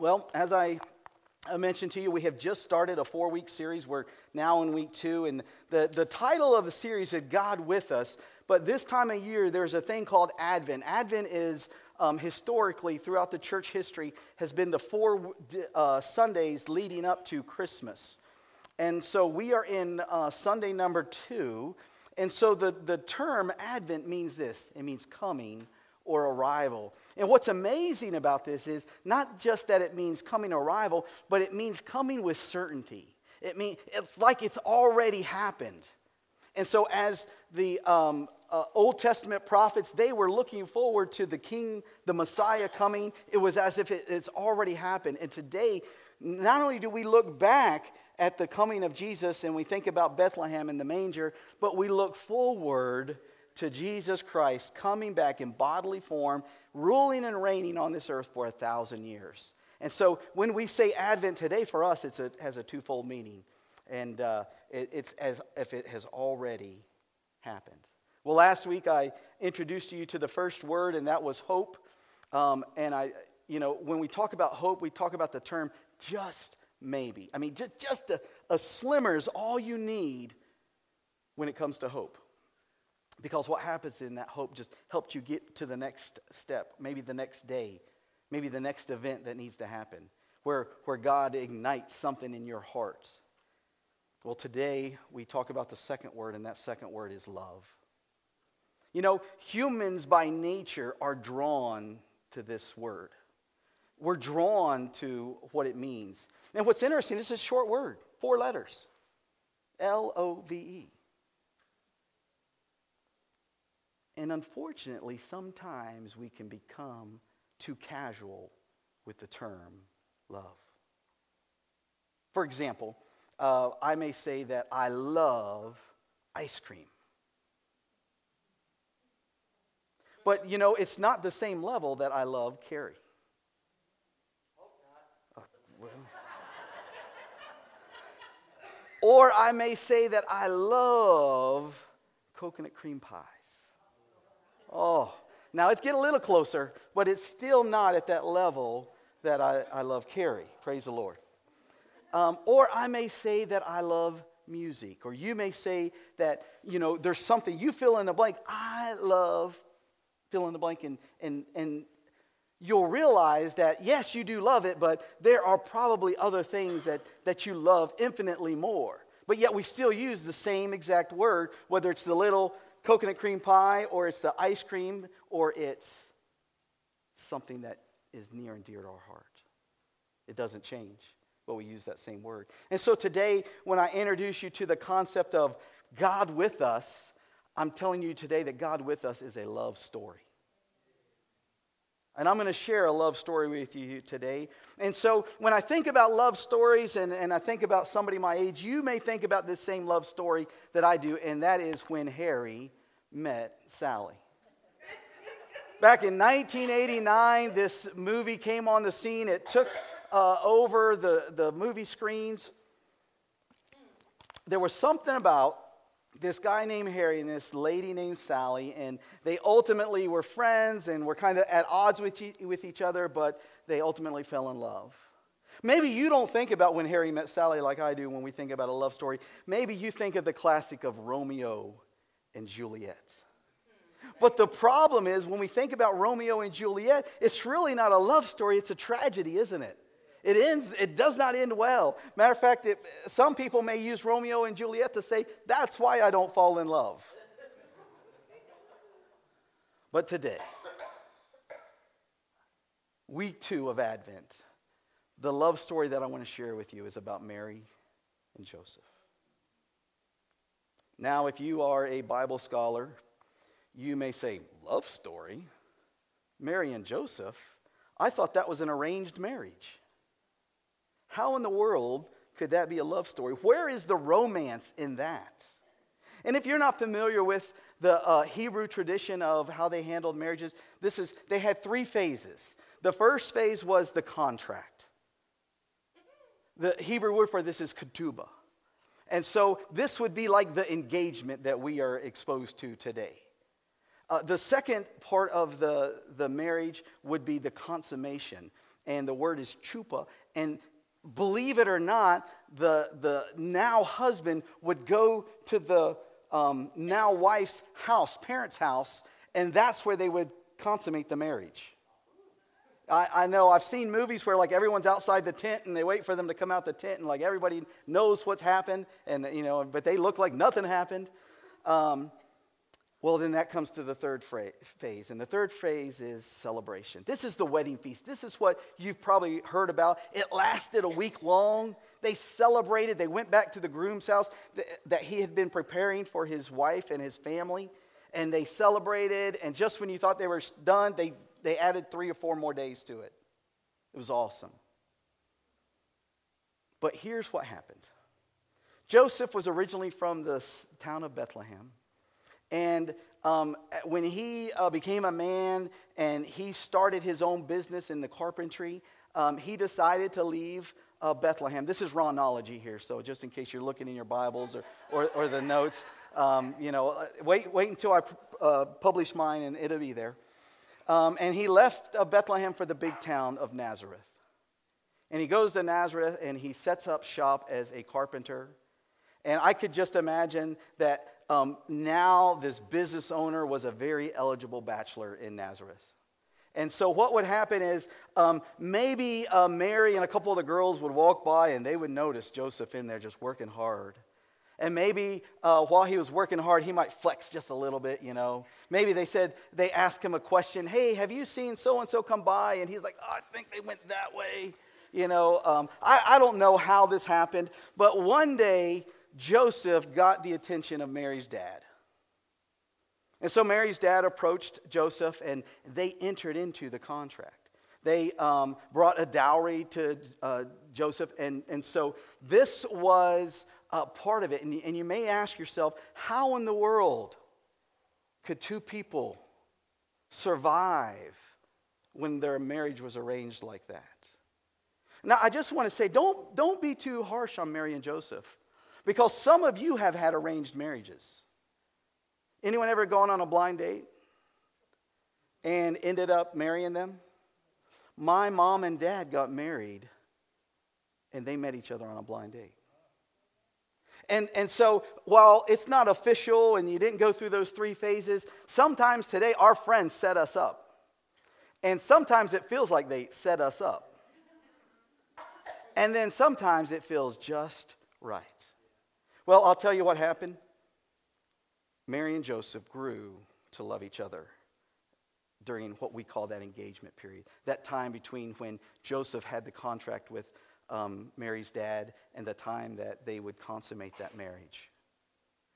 Well, as I mentioned to you, we have just started a four week series. We're now in week two. And the, the title of the series is God with Us. But this time of year, there's a thing called Advent. Advent is um, historically, throughout the church history, has been the four uh, Sundays leading up to Christmas. And so we are in uh, Sunday number two. And so the, the term Advent means this it means coming or arrival. And what's amazing about this is not just that it means coming arrival, but it means coming with certainty. It means it's like it's already happened. And so, as the um, uh, Old Testament prophets, they were looking forward to the King, the Messiah coming. It was as if it, it's already happened. And today, not only do we look back at the coming of Jesus and we think about Bethlehem and the manger, but we look forward to Jesus Christ coming back in bodily form, ruling and reigning on this earth for a thousand years. And so when we say Advent today, for us, it has a twofold meaning. And uh, it, it's as if it has already happened. Well, last week I introduced you to the first word, and that was hope. Um, and I, you know, when we talk about hope, we talk about the term just maybe. I mean, just, just a, a slimmer is all you need when it comes to hope. Because what happens in that hope just helps you get to the next step, maybe the next day, maybe the next event that needs to happen, where, where God ignites something in your heart. Well, today we talk about the second word, and that second word is love. You know, humans by nature are drawn to this word. We're drawn to what it means. And what's interesting, this is a short word, four letters L O V E. And unfortunately, sometimes we can become too casual with the term love. For example, uh, I may say that I love ice cream. But you know, it's not the same level that I love Carrie. Or I may say that I love coconut cream pies. Oh, now it's getting a little closer, but it's still not at that level that I, I love Carrie. Praise the Lord. Um, or I may say that I love music, or you may say that, you know, there's something you fill in the blank. I love fill in the blank, and, and, and you'll realize that, yes, you do love it, but there are probably other things that, that you love infinitely more. But yet we still use the same exact word, whether it's the little coconut cream pie, or it's the ice cream, or it's something that is near and dear to our heart. It doesn't change, but we use that same word. And so today, when I introduce you to the concept of God with us, I'm telling you today that God with us is a love story. And I'm going to share a love story with you today. And so, when I think about love stories and, and I think about somebody my age, you may think about this same love story that I do, and that is when Harry met Sally. Back in 1989, this movie came on the scene. It took uh, over the, the movie screens. There was something about this guy named Harry and this lady named Sally, and they ultimately were friends and were kind of at odds with, with each other, but they ultimately fell in love. Maybe you don't think about when Harry met Sally like I do when we think about a love story. Maybe you think of the classic of Romeo and Juliet. But the problem is when we think about Romeo and Juliet, it's really not a love story, it's a tragedy, isn't it? It ends, it does not end well. Matter of fact, it, some people may use Romeo and Juliet to say, that's why I don't fall in love. But today, week two of Advent, the love story that I want to share with you is about Mary and Joseph. Now, if you are a Bible scholar, You may say, Love story? Mary and Joseph? I thought that was an arranged marriage. How in the world could that be a love story? Where is the romance in that? And if you're not familiar with the uh, Hebrew tradition of how they handled marriages, this is they had three phases. The first phase was the contract. The Hebrew word for this is ketubah. And so this would be like the engagement that we are exposed to today. Uh, the second part of the, the marriage would be the consummation. And the word is chupa. And believe it or not, the, the now husband would go to the um, now wife's house, parents' house, and that's where they would consummate the marriage. I, I, know I've seen movies where like everyone's outside the tent and they wait for them to come out the tent and like everybody knows what's happened and you know, but they look like nothing happened. Um, well, then that comes to the third phase. And the third phase is celebration. This is the wedding feast. This is what you've probably heard about. It lasted a week long. They celebrated. They went back to the groom's house that he had been preparing for his wife and his family. And they celebrated. And just when you thought they were done, they, they added three or four more days to it. It was awesome. But here's what happened Joseph was originally from the town of Bethlehem. And um, when he uh, became a man and he started his own business in the carpentry, um, he decided to leave uh, Bethlehem. This is Rawnology here, so just in case you're looking in your Bibles or, or, or the notes, um, you know, uh, wait, wait until I uh, publish mine and it'll be there. Um, and he left uh, Bethlehem for the big town of Nazareth. And he goes to Nazareth and he sets up shop as a carpenter. And I could just imagine that um, now this business owner was a very eligible bachelor in Nazareth. And so, what would happen is um, maybe uh, Mary and a couple of the girls would walk by and they would notice Joseph in there just working hard. And maybe uh, while he was working hard, he might flex just a little bit, you know. Maybe they said, they asked him a question, hey, have you seen so and so come by? And he's like, oh, I think they went that way. You know, um, I, I don't know how this happened, but one day Joseph got the attention of Mary's dad. And so Mary's dad approached Joseph and they entered into the contract. They um, brought a dowry to uh, Joseph. And, and so this was uh, part of it. And, and you may ask yourself, how in the world could two people survive when their marriage was arranged like that? Now, I just want to say, don't, don't be too harsh on Mary and Joseph. Because some of you have had arranged marriages. Anyone ever gone on a blind date and ended up marrying them? My mom and dad got married and they met each other on a blind date. And, and so, while it's not official and you didn't go through those three phases, sometimes today our friends set us up. And sometimes it feels like they set us up. And then sometimes it feels just right. Well, I'll tell you what happened. Mary and Joseph grew to love each other during what we call that engagement period. That time between when Joseph had the contract with um, Mary's dad and the time that they would consummate that marriage.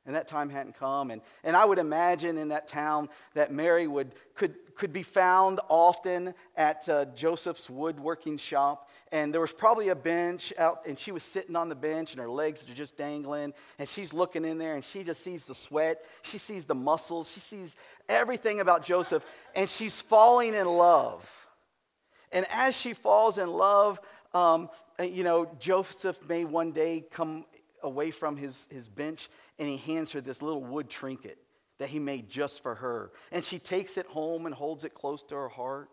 And that time hadn't come. And, and I would imagine in that town that Mary would, could, could be found often at uh, Joseph's woodworking shop and there was probably a bench out, and she was sitting on the bench, and her legs are just dangling, and she's looking in there, and she just sees the sweat, she sees the muscles, she sees everything about Joseph, and she's falling in love. And as she falls in love, um, you know, Joseph may one day come away from his, his bench, and he hands her this little wood trinket that he made just for her. And she takes it home and holds it close to her heart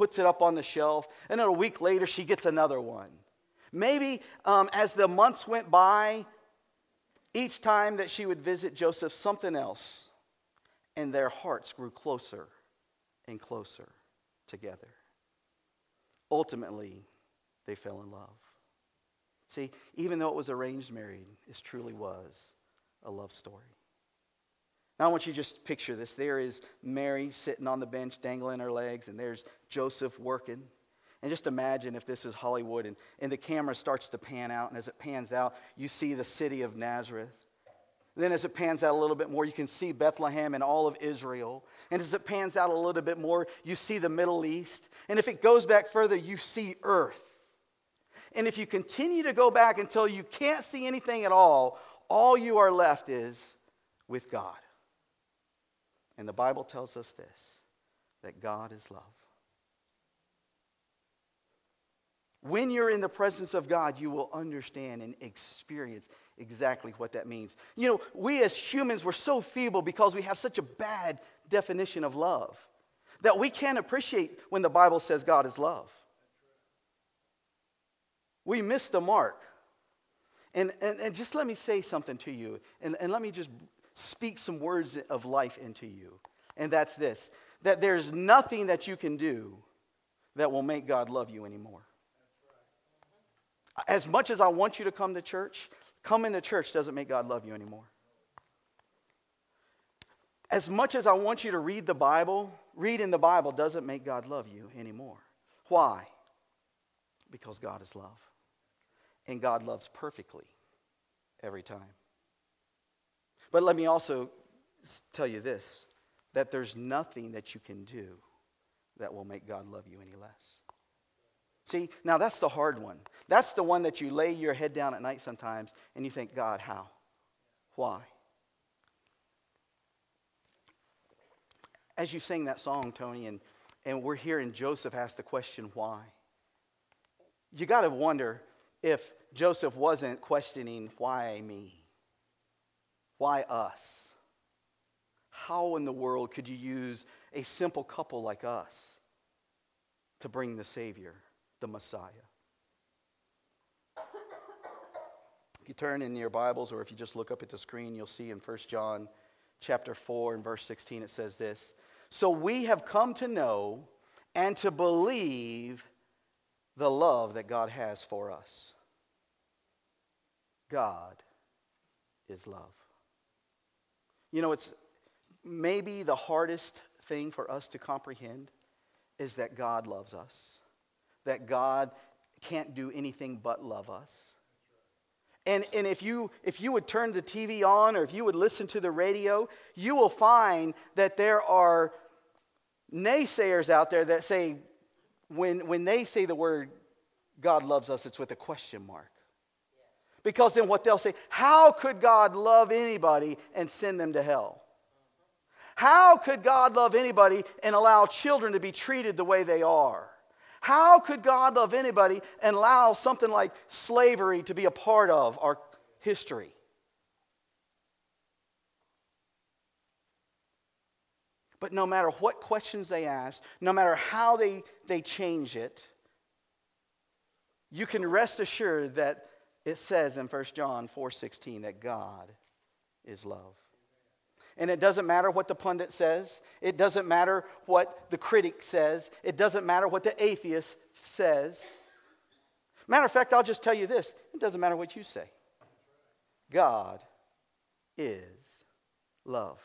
puts it up on the shelf, and then a week later she gets another one. Maybe um, as the months went by, each time that she would visit Joseph, something else, and their hearts grew closer and closer together. Ultimately, they fell in love. See, even though it was arranged marriage, it truly was a love story. Now, I want you to just picture this. There is Mary sitting on the bench, dangling her legs, and there's Joseph working. And just imagine if this is Hollywood and, and the camera starts to pan out, and as it pans out, you see the city of Nazareth. Then, as it pans out a little bit more, you can see Bethlehem and all of Israel. And as it pans out a little bit more, you see the Middle East. And if it goes back further, you see earth. And if you continue to go back until you can't see anything at all, all you are left is with God. And the Bible tells us this that God is love. When you're in the presence of God, you will understand and experience exactly what that means. You know, we as humans, we're so feeble because we have such a bad definition of love that we can't appreciate when the Bible says God is love. We miss the mark. And, and, and just let me say something to you, and, and let me just speak some words of life into you. And that's this that there's nothing that you can do that will make God love you anymore. As much as I want you to come to church, coming to church doesn't make God love you anymore. As much as I want you to read the Bible, reading the Bible doesn't make God love you anymore. Why? Because God is love. And God loves perfectly every time. But let me also tell you this that there's nothing that you can do that will make God love you any less. See, now that's the hard one. That's the one that you lay your head down at night sometimes and you think, God, how? Why? As you sing that song, Tony, and, and we're hearing Joseph ask the question, why? You got to wonder if Joseph wasn't questioning, why me? Why us? How in the world could you use a simple couple like us to bring the Savior? the Messiah. If you turn in your Bibles or if you just look up at the screen, you'll see in 1 John chapter 4 and verse 16 it says this. So we have come to know and to believe the love that God has for us. God is love. You know, it's maybe the hardest thing for us to comprehend is that God loves us that God can't do anything but love us. And, and if, you, if you would turn the TV on or if you would listen to the radio, you will find that there are naysayers out there that say, when, when they say the word God loves us, it's with a question mark. Because then what they'll say, how could God love anybody and send them to hell? How could God love anybody and allow children to be treated the way they are? How could God love anybody and allow something like slavery to be a part of our history? But no matter what questions they ask, no matter how they, they change it, you can rest assured that it says in 1 John 4:16 that God is love. And it doesn't matter what the pundit says. It doesn't matter what the critic says. It doesn't matter what the atheist says. Matter of fact, I'll just tell you this it doesn't matter what you say. God is love.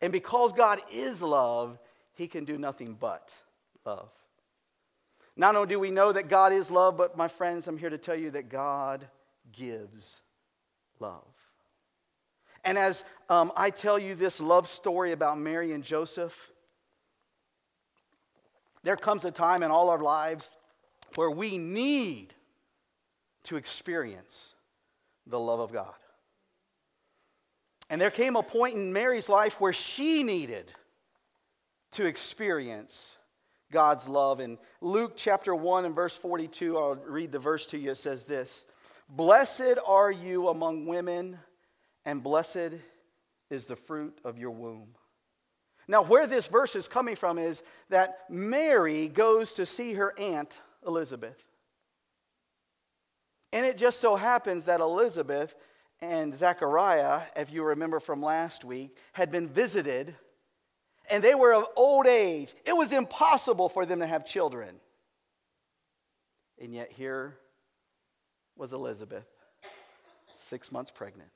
And because God is love, he can do nothing but love. Not only do we know that God is love, but my friends, I'm here to tell you that God gives love. And as um, I tell you this love story about Mary and Joseph, there comes a time in all our lives where we need to experience the love of God. And there came a point in Mary's life where she needed to experience God's love. In Luke chapter 1 and verse 42, I'll read the verse to you. It says this Blessed are you among women and blessed is the fruit of your womb. Now, where this verse is coming from is that Mary goes to see her aunt Elizabeth. And it just so happens that Elizabeth and Zechariah, if you remember from last week, had been visited and they were of old age. It was impossible for them to have children. And yet, here was Elizabeth, six months pregnant.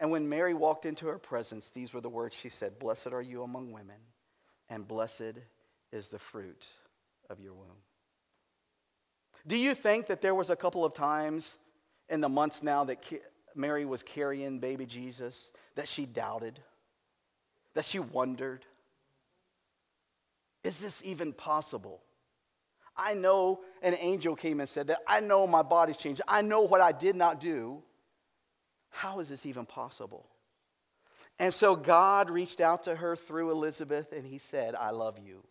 And when Mary walked into her presence, these were the words she said Blessed are you among women, and blessed is the fruit of your womb. Do you think that there was a couple of times in the months now that Mary was carrying baby Jesus that she doubted, that she wondered, is this even possible? I know an angel came and said that. I know my body's changed. I know what I did not do. How is this even possible? And so God reached out to her through Elizabeth and he said, I love you.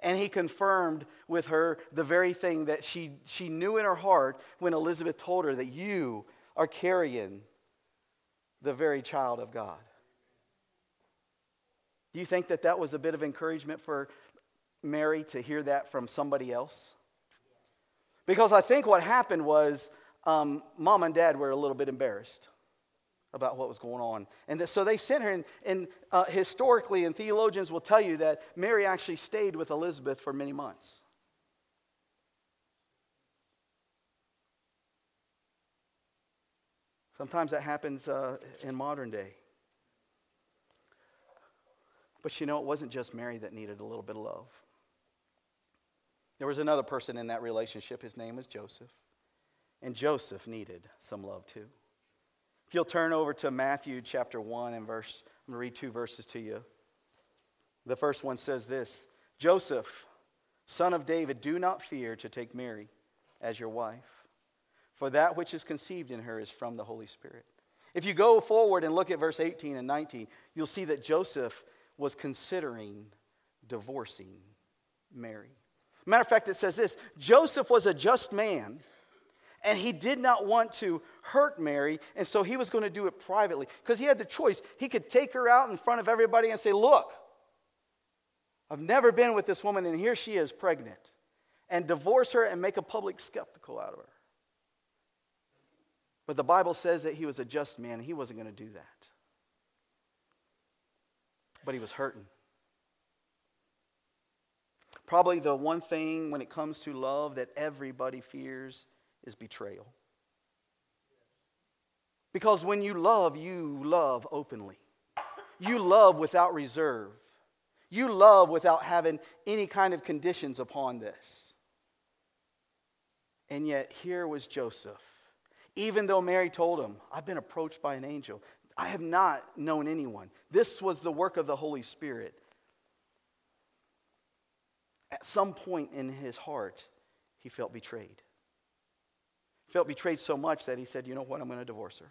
And he confirmed with her the very thing that she, she knew in her heart when Elizabeth told her that you are carrying the very child of God. Do you think that that was a bit of encouragement for Mary to hear that from somebody else? Because I think what happened was um, mom and dad were a little bit embarrassed about what was going on. And so they sent her, and, and uh, historically, and theologians will tell you that Mary actually stayed with Elizabeth for many months. Sometimes that happens uh, in modern day. But you know, it wasn't just Mary that needed a little bit of love. There was another person in that relationship. His name was Joseph. And Joseph needed some love too. If you'll turn over to Matthew chapter 1 and verse, I'm going to read two verses to you. The first one says this Joseph, son of David, do not fear to take Mary as your wife, for that which is conceived in her is from the Holy Spirit. If you go forward and look at verse 18 and 19, you'll see that Joseph was considering divorcing Mary. Matter of fact, it says this Joseph was a just man, and he did not want to hurt Mary, and so he was going to do it privately because he had the choice. He could take her out in front of everybody and say, Look, I've never been with this woman, and here she is pregnant, and divorce her and make a public skeptical out of her. But the Bible says that he was a just man, and he wasn't going to do that. But he was hurting. Probably the one thing when it comes to love that everybody fears is betrayal. Because when you love, you love openly. You love without reserve. You love without having any kind of conditions upon this. And yet, here was Joseph. Even though Mary told him, I've been approached by an angel, I have not known anyone. This was the work of the Holy Spirit at some point in his heart, he felt betrayed. He felt betrayed so much that he said, You know what? I'm going to divorce her.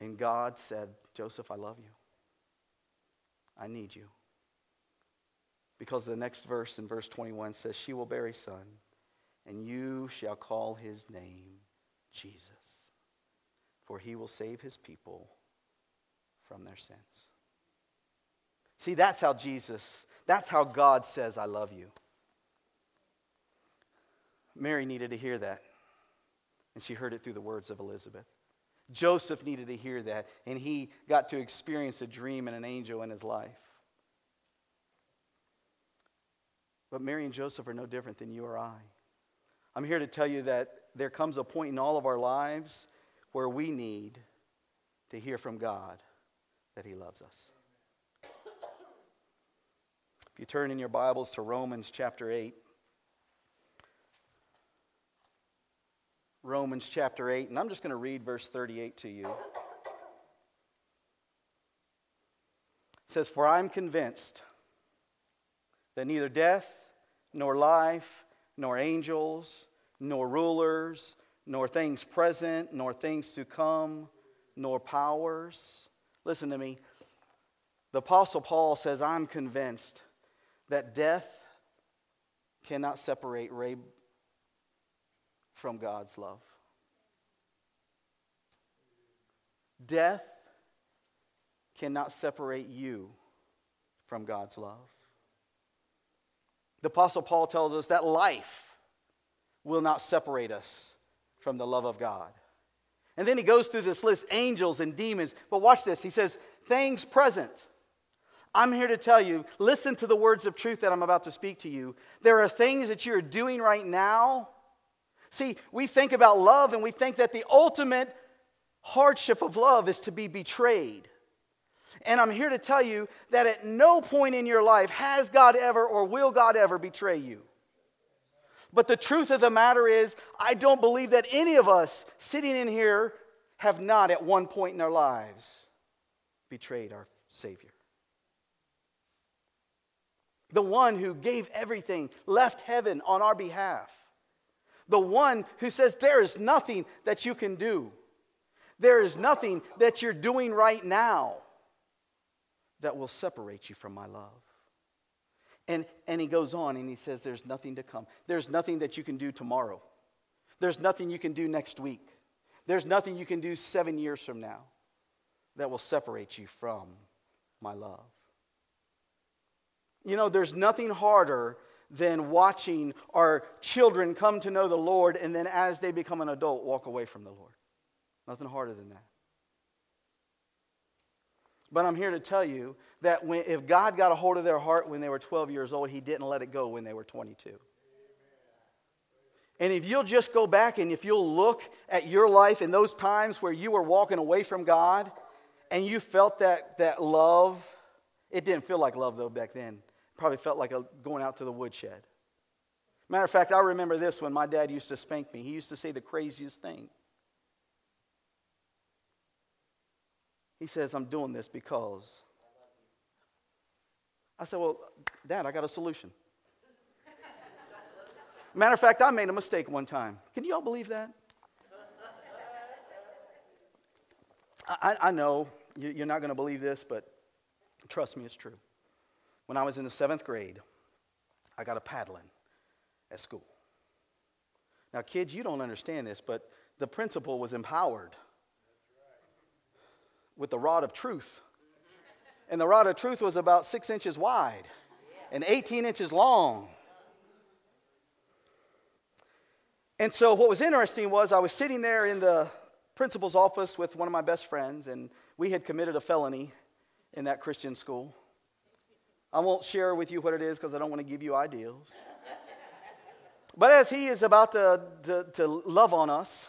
And God said, Joseph, I love you. I need you. Because the next verse in verse 21 says, She will bear a son, and you shall call his name Jesus, for he will save his people from their sins. See, that's how Jesus, that's how God says, I love you. Mary needed to hear that, and she heard it through the words of Elizabeth. Joseph needed to hear that, and he got to experience a dream and an angel in his life. But Mary and Joseph are no different than you or I. I'm here to tell you that there comes a point in all of our lives where we need to hear from God that He loves us If you turn in your Bibles to Romans chapter 8, Romans chapter 8, and I'm just going to read verse 38 to you. It says, For I'm convinced that neither death, nor life, nor angels, nor rulers, nor things present, nor things to come, nor powers. Listen to me. The Apostle Paul says, I'm convinced that death cannot separate Ray from God's love. Death cannot separate you from God's love. The Apostle Paul tells us that life will not separate us from the love of God. And then he goes through this list angels and demons. But watch this. He says, things present I'm here to tell you listen to the words of truth that I'm about to speak to you. There are things that you're doing right now. See, we think about love and we think that the ultimate hardship of love is to be betrayed. And I'm here to tell you that at no point in your life has God ever or will God ever betray you. But the truth of the matter is, I don't believe that any of us sitting in here have not at one point in our lives betrayed our Savior. The one who gave everything, left heaven on our behalf. The one who says, There is nothing that you can do. There is nothing that you're doing right now that will separate you from my love. And, and he goes on and he says, There's nothing to come. There's nothing that you can do tomorrow. There's nothing you can do next week. There's nothing you can do seven years from now that will separate you from my love. You know, there's nothing harder than watching our children come to know the Lord and then as they become an adult, walk away from the Lord. Nothing harder than that. But I'm here to tell you that when, if God got a hold of their heart when they were 12 years old, He didn't let it go when they were 22. And if you'll just go back and if you'll look at your life in those times where you were walking away from God and you felt that, that love, it didn't feel like love though back then. It probably felt like a, going out to the woodshed. Matter of fact, I remember this when my dad used to spank me. He used to say the craziest thing. He says, I'm doing this because. I said, Well, Dad, I got a solution. Matter of fact, I made a mistake one time. Can you all believe that? I, I know you're not going to believe this, but trust me, it's true. When I was in the seventh grade, I got a paddling at school. Now, kids, you don't understand this, but the principal was empowered with the rod of truth. And the rod of truth was about six inches wide and 18 inches long. And so, what was interesting was I was sitting there in the principal's office with one of my best friends, and we had committed a felony in that Christian school. I won't share with you what it is because I don't want to give you ideals. But as he is about to, to, to, love on us,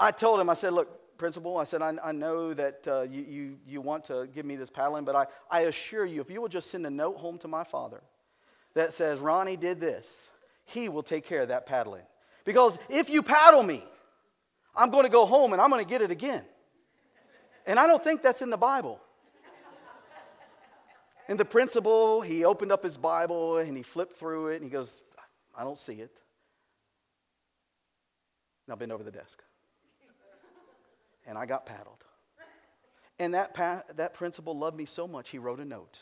I told him, I said, Look, principal, I said, I, I know that uh, you, you, you want to give me this paddling, but I, I assure you, if you will just send a note home to my father that says, Ronnie did this, he will take care of that paddling. Because if you paddle me, I'm going to go home and I'm going to get it again. And I don't think that's in the Bible. And the principal, he opened up his Bible and he flipped through it and he goes, I don't see it. Now bend over the desk and I got paddled. And that, pa- that principal loved me so much, he wrote a note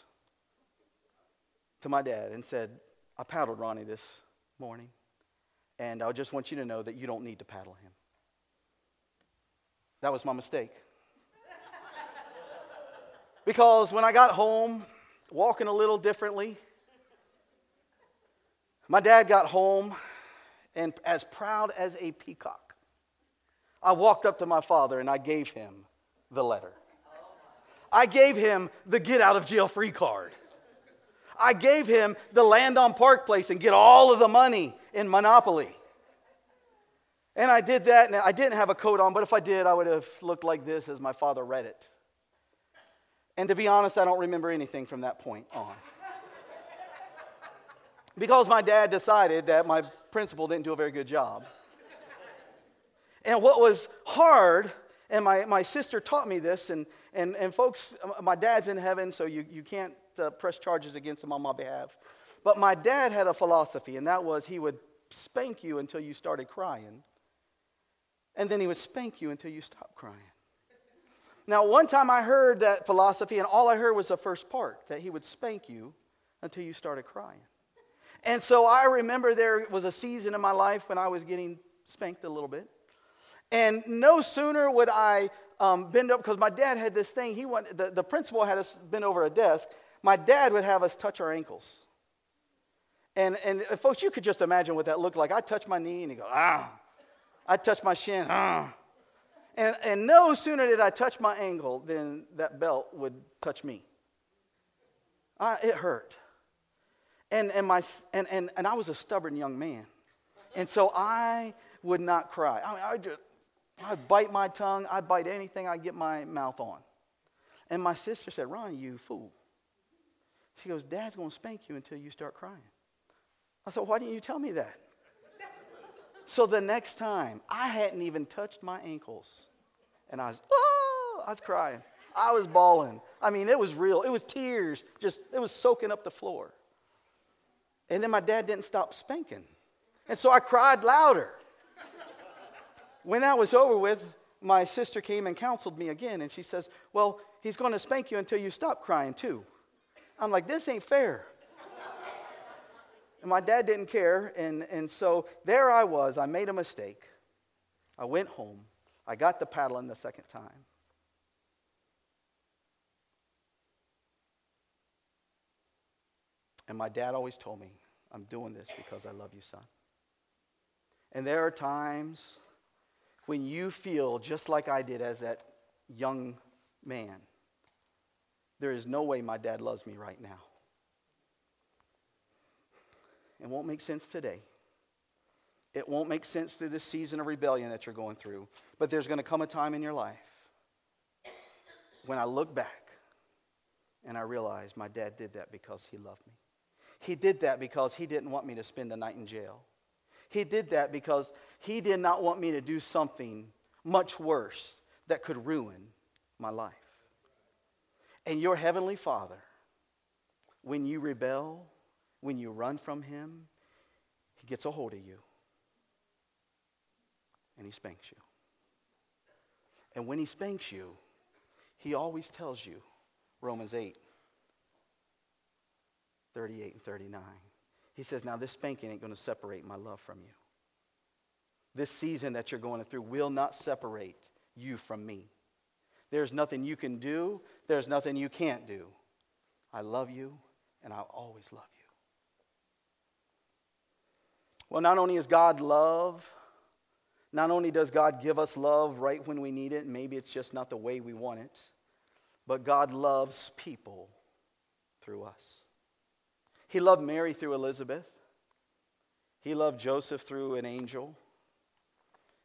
to my dad and said, I paddled Ronnie this morning, and I just want you to know that you don't need to paddle him. That was my mistake. because when I got home, walking a little differently, my dad got home and as proud as a peacock. I walked up to my father and I gave him the letter. I gave him the get out of jail free card. I gave him the land on Park Place and get all of the money in Monopoly. And I did that, and I didn't have a coat on, but if I did, I would have looked like this as my father read it. And to be honest, I don't remember anything from that point on. because my dad decided that my principal didn't do a very good job. And what was hard, and my, my sister taught me this, and, and, and folks, my dad's in heaven, so you, you can't uh, press charges against him on my behalf. But my dad had a philosophy, and that was he would spank you until you started crying, and then he would spank you until you stopped crying. Now, one time I heard that philosophy, and all I heard was the first part that he would spank you until you started crying. And so I remember there was a season in my life when I was getting spanked a little bit. And no sooner would I um, bend up, because my dad had this thing, he wanted, the, the principal had us bend over a desk. My dad would have us touch our ankles. And, and uh, folks, you could just imagine what that looked like. I'd touch my knee and he'd go, ah. I'd touch my shin, ah. And, and no sooner did I touch my ankle than that belt would touch me. Uh, it hurt. And, and, my, and, and, and I was a stubborn young man. And so I would not cry. I mean, I just, I bite my tongue, I bite anything I get my mouth on. And my sister said, Ron, you fool. She goes, Dad's going to spank you until you start crying. I said, Why didn't you tell me that? So the next time, I hadn't even touched my ankles. And I was, oh, I was crying. I was bawling. I mean, it was real. It was tears, just, it was soaking up the floor. And then my dad didn't stop spanking. And so I cried louder. When that was over with, my sister came and counseled me again, and she says, Well, he's going to spank you until you stop crying, too. I'm like, This ain't fair. and my dad didn't care, and, and so there I was. I made a mistake. I went home. I got the paddling the second time. And my dad always told me, I'm doing this because I love you, son. And there are times when you feel just like I did as that young man. There is no way my dad loves me right now. It won't make sense today. It won't make sense through this season of rebellion that you're going through. But there's going to come a time in your life when I look back and I realize my dad did that because he loved me. He did that because he didn't want me to spend the night in jail. He did that because he did not want me to do something much worse that could ruin my life. And your heavenly Father, when you rebel, when you run from him, he gets a hold of you and he spanks you. And when he spanks you, he always tells you, Romans 8, 38 and 39. He says, Now this spanking ain't going to separate my love from you. This season that you're going through will not separate you from me. There's nothing you can do, there's nothing you can't do. I love you, and I'll always love you. Well, not only is God love, not only does God give us love right when we need it, maybe it's just not the way we want it, but God loves people through us. He loved Mary through Elizabeth. He loved Joseph through an angel.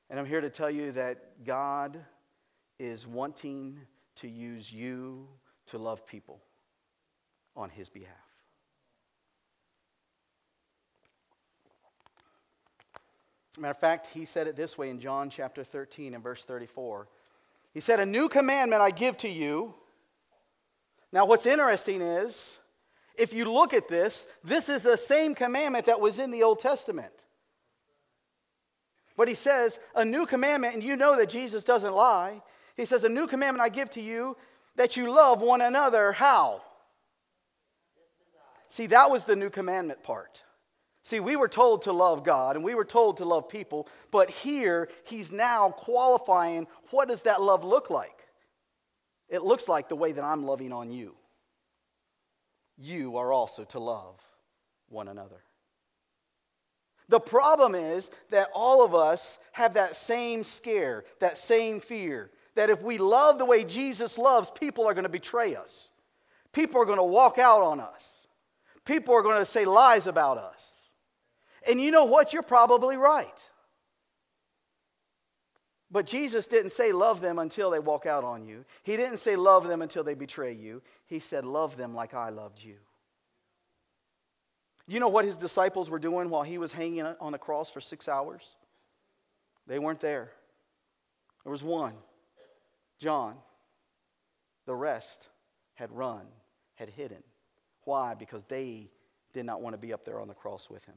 And I'm here to tell you that God is wanting to use you to love people on His behalf. Matter of fact, He said it this way in John chapter 13 and verse 34. He said, A new commandment I give to you. Now, what's interesting is if you look at this, this is the same commandment that was in the Old Testament. But he says, a new commandment, and you know that Jesus doesn't lie. He says, A new commandment I give to you that you love one another. How? See, that was the new commandment part. See, we were told to love God and we were told to love people, but here he's now qualifying what does that love look like? It looks like the way that I'm loving on you you are also to love one another. The problem is that all of us have that same scare, that same fear, that if we love the way Jesus loves, people are going to betray us. People are going to walk out on us. People are going to say lies about us. And you know what? You're probably right. But Jesus didn't say love them until they walk out on you. He didn't say love them until they betray you. He said love them like I loved you. You know what his disciples were doing while he was hanging on the cross for six hours? They weren't there. There was one, John. The rest had run, had hidden. Why? Because they did not want to be up there on the cross with him.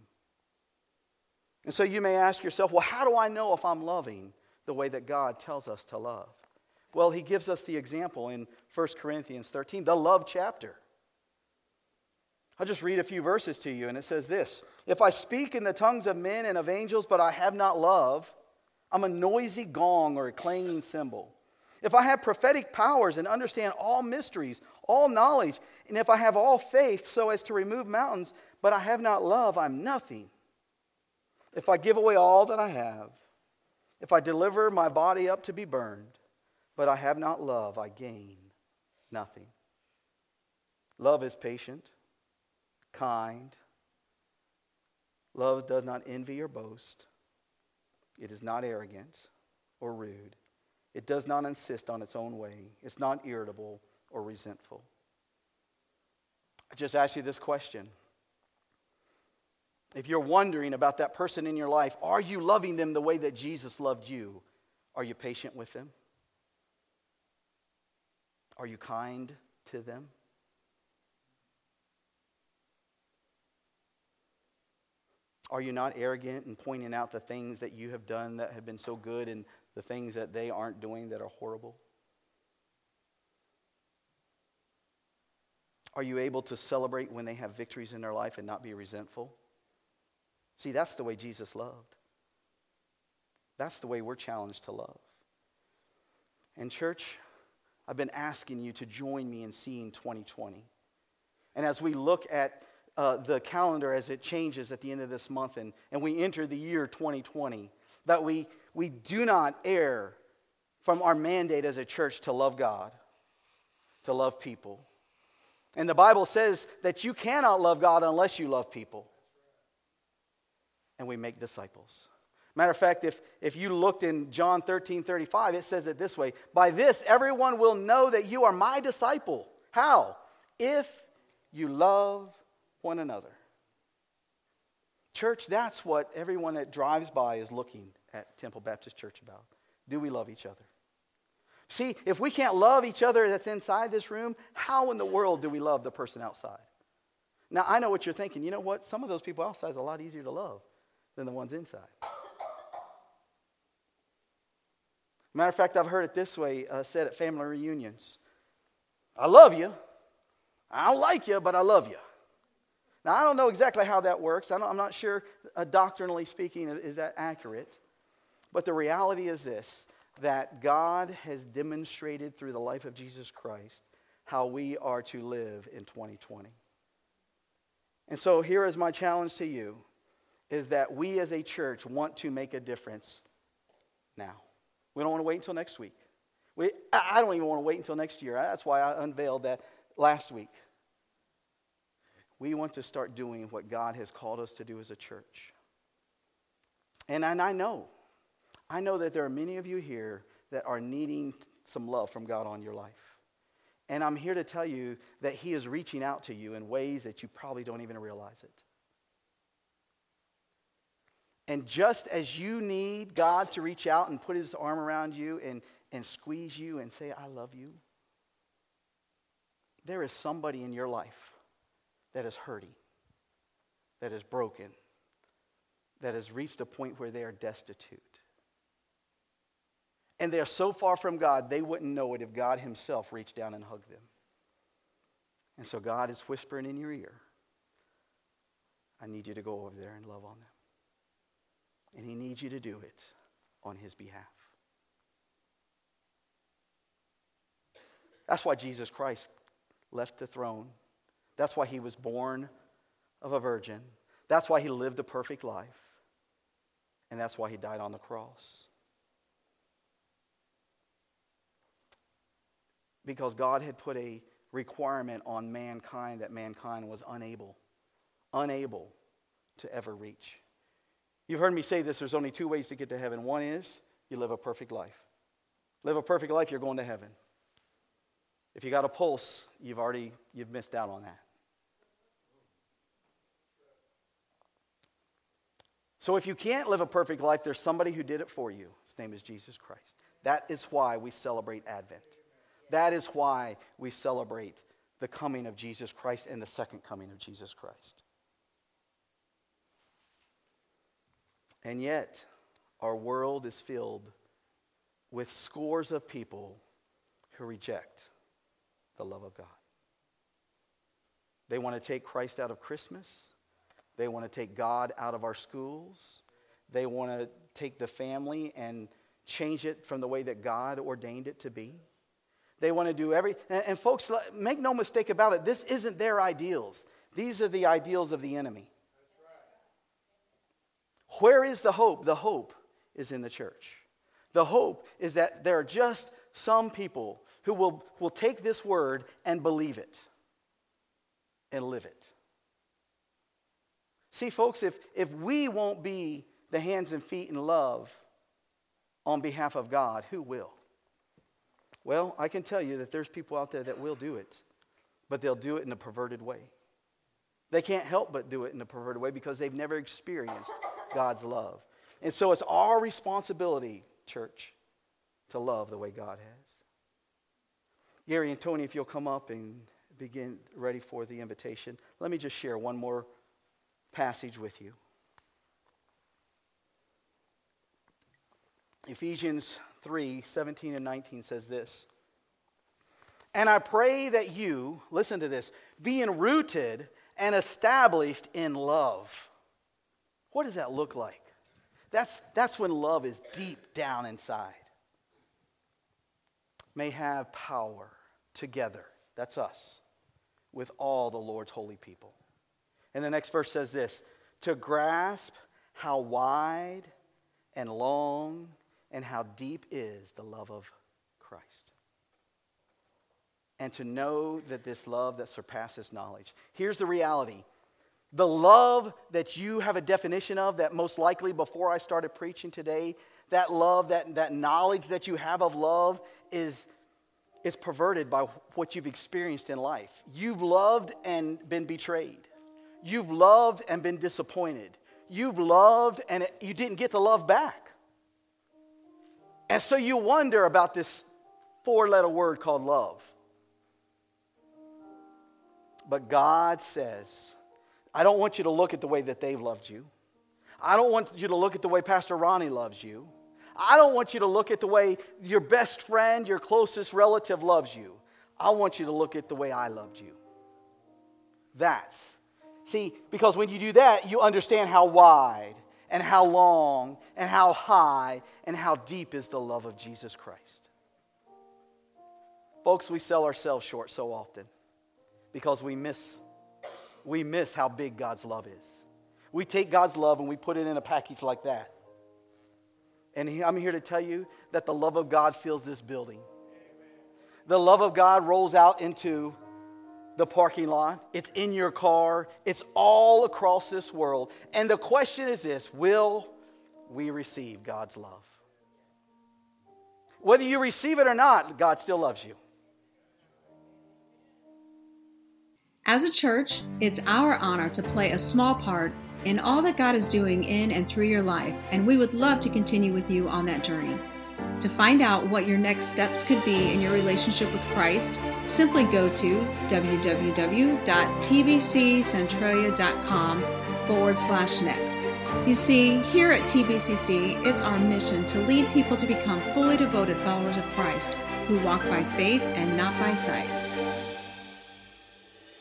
And so you may ask yourself, well, how do I know if I'm loving? The way that God tells us to love? Well, he gives us the example in 1 Corinthians 13, the love chapter. I'll just read a few verses to you, and it says this If I speak in the tongues of men and of angels, but I have not love, I'm a noisy gong or a clanging cymbal. If I have prophetic powers and understand all mysteries, all knowledge, and if I have all faith so as to remove mountains, but I have not love, I'm nothing. If I give away all that I have, if I deliver my body up to be burned, but I have not love, I gain nothing. Love is patient, kind. Love does not envy or boast. It is not arrogant or rude. It does not insist on its own way. It's not irritable or resentful. I just ask you this question if you're wondering about that person in your life, are you loving them the way that Jesus loved you? Are you patient with them? Are you kind to them? Are you not arrogant in pointing out the things that you have done that have been so good and the things that they aren't doing that are horrible? Are you able to celebrate when they have victories in their life and not be resentful? See, that's the way Jesus loved. That's the way we're challenged to love. And, church, I've been asking you to join me in seeing 2020. And as we look at uh, the calendar as it changes at the end of this month and, and we enter the year 2020, that we, we do not err from our mandate as a church to love God, to love people. And the Bible says that you cannot love God unless you love people. And we make disciples. Matter of fact, if, if you looked in John 13 35, it says it this way By this, everyone will know that you are my disciple. How? If you love one another. Church, that's what everyone that drives by is looking at Temple Baptist Church about. Do we love each other? See, if we can't love each other that's inside this room, how in the world do we love the person outside? Now, I know what you're thinking. You know what? Some of those people outside is a lot easier to love than the ones inside. Matter of fact, I've heard it this way uh, said at family reunions I love you. I don't like you, but I love you. Now, I don't know exactly how that works. I am not sure, uh, doctrinally speaking, is that accurate. But the reality is this that God has demonstrated through the life of Jesus Christ how we are to live in 2020. And so here is my challenge to you is that we as a church want to make a difference now. We don't want to wait until next week. We, I don't even want to wait until next year. That's why I unveiled that last week. We want to start doing what God has called us to do as a church. And, and I know, I know that there are many of you here that are needing some love from God on your life. And I'm here to tell you that He is reaching out to you in ways that you probably don't even realize it. And just as you need God to reach out and put his arm around you and, and squeeze you and say, I love you, there is somebody in your life that is hurting, that is broken, that has reached a point where they are destitute. And they are so far from God, they wouldn't know it if God Himself reached down and hugged them. And so God is whispering in your ear, I need you to go over there and love on them. And He needs you to do it on His behalf. That's why Jesus Christ left the throne. That's why He was born of a virgin. That's why He lived a perfect life. And that's why He died on the cross. Because God had put a requirement on mankind that mankind was unable, unable to ever reach. You've heard me say this there's only two ways to get to heaven. One is you live a perfect life. Live a perfect life, you're going to heaven. If you got a pulse, you've already you've missed out on that. So if you can't live a perfect life, there's somebody who did it for you. His name is Jesus Christ. That is why we celebrate Advent. That is why we celebrate the coming of Jesus Christ and the second coming of Jesus Christ. And yet, our world is filled with scores of people who reject the love of God. They want to take Christ out of Christmas. They want to take God out of our schools. They want to take the family and change it from the way that God ordained it to be. They want to do every, and, and folks, make no mistake about it, this isn't their ideals. These are the ideals of the enemy. Where is the hope? The hope is in the church. The hope is that there are just some people who will, will take this word and believe it and live it. See, folks, if, if we won't be the hands and feet and love on behalf of God, who will? Well, I can tell you that there's people out there that will do it, but they'll do it in a perverted way. They can't help but do it in a perverted way because they've never experienced God's love. And so it's our responsibility, church, to love the way God has. Gary and Tony, if you'll come up and begin ready for the invitation, let me just share one more passage with you. Ephesians 3 17 and 19 says this. And I pray that you, listen to this, being rooted and established in love. What does that look like? That's, that's when love is deep down inside. May have power together, that's us, with all the Lord's holy people. And the next verse says this to grasp how wide and long and how deep is the love of Christ. And to know that this love that surpasses knowledge. Here's the reality the love that you have a definition of, that most likely before I started preaching today, that love, that, that knowledge that you have of love is, is perverted by what you've experienced in life. You've loved and been betrayed. You've loved and been disappointed. You've loved and you didn't get the love back. And so you wonder about this four letter word called love. But God says, I don't want you to look at the way that they've loved you. I don't want you to look at the way Pastor Ronnie loves you. I don't want you to look at the way your best friend, your closest relative loves you. I want you to look at the way I loved you. That's. See, because when you do that, you understand how wide and how long and how high and how deep is the love of Jesus Christ. Folks, we sell ourselves short so often because we miss we miss how big God's love is. We take God's love and we put it in a package like that. And I'm here to tell you that the love of God fills this building. The love of God rolls out into the parking lot, it's in your car, it's all across this world. And the question is this will we receive God's love? Whether you receive it or not, God still loves you. As a church, it's our honor to play a small part in all that God is doing in and through your life, and we would love to continue with you on that journey. To find out what your next steps could be in your relationship with Christ, simply go to www.tbccentralia.com forward slash next. You see, here at TBCC, it's our mission to lead people to become fully devoted followers of Christ who walk by faith and not by sight.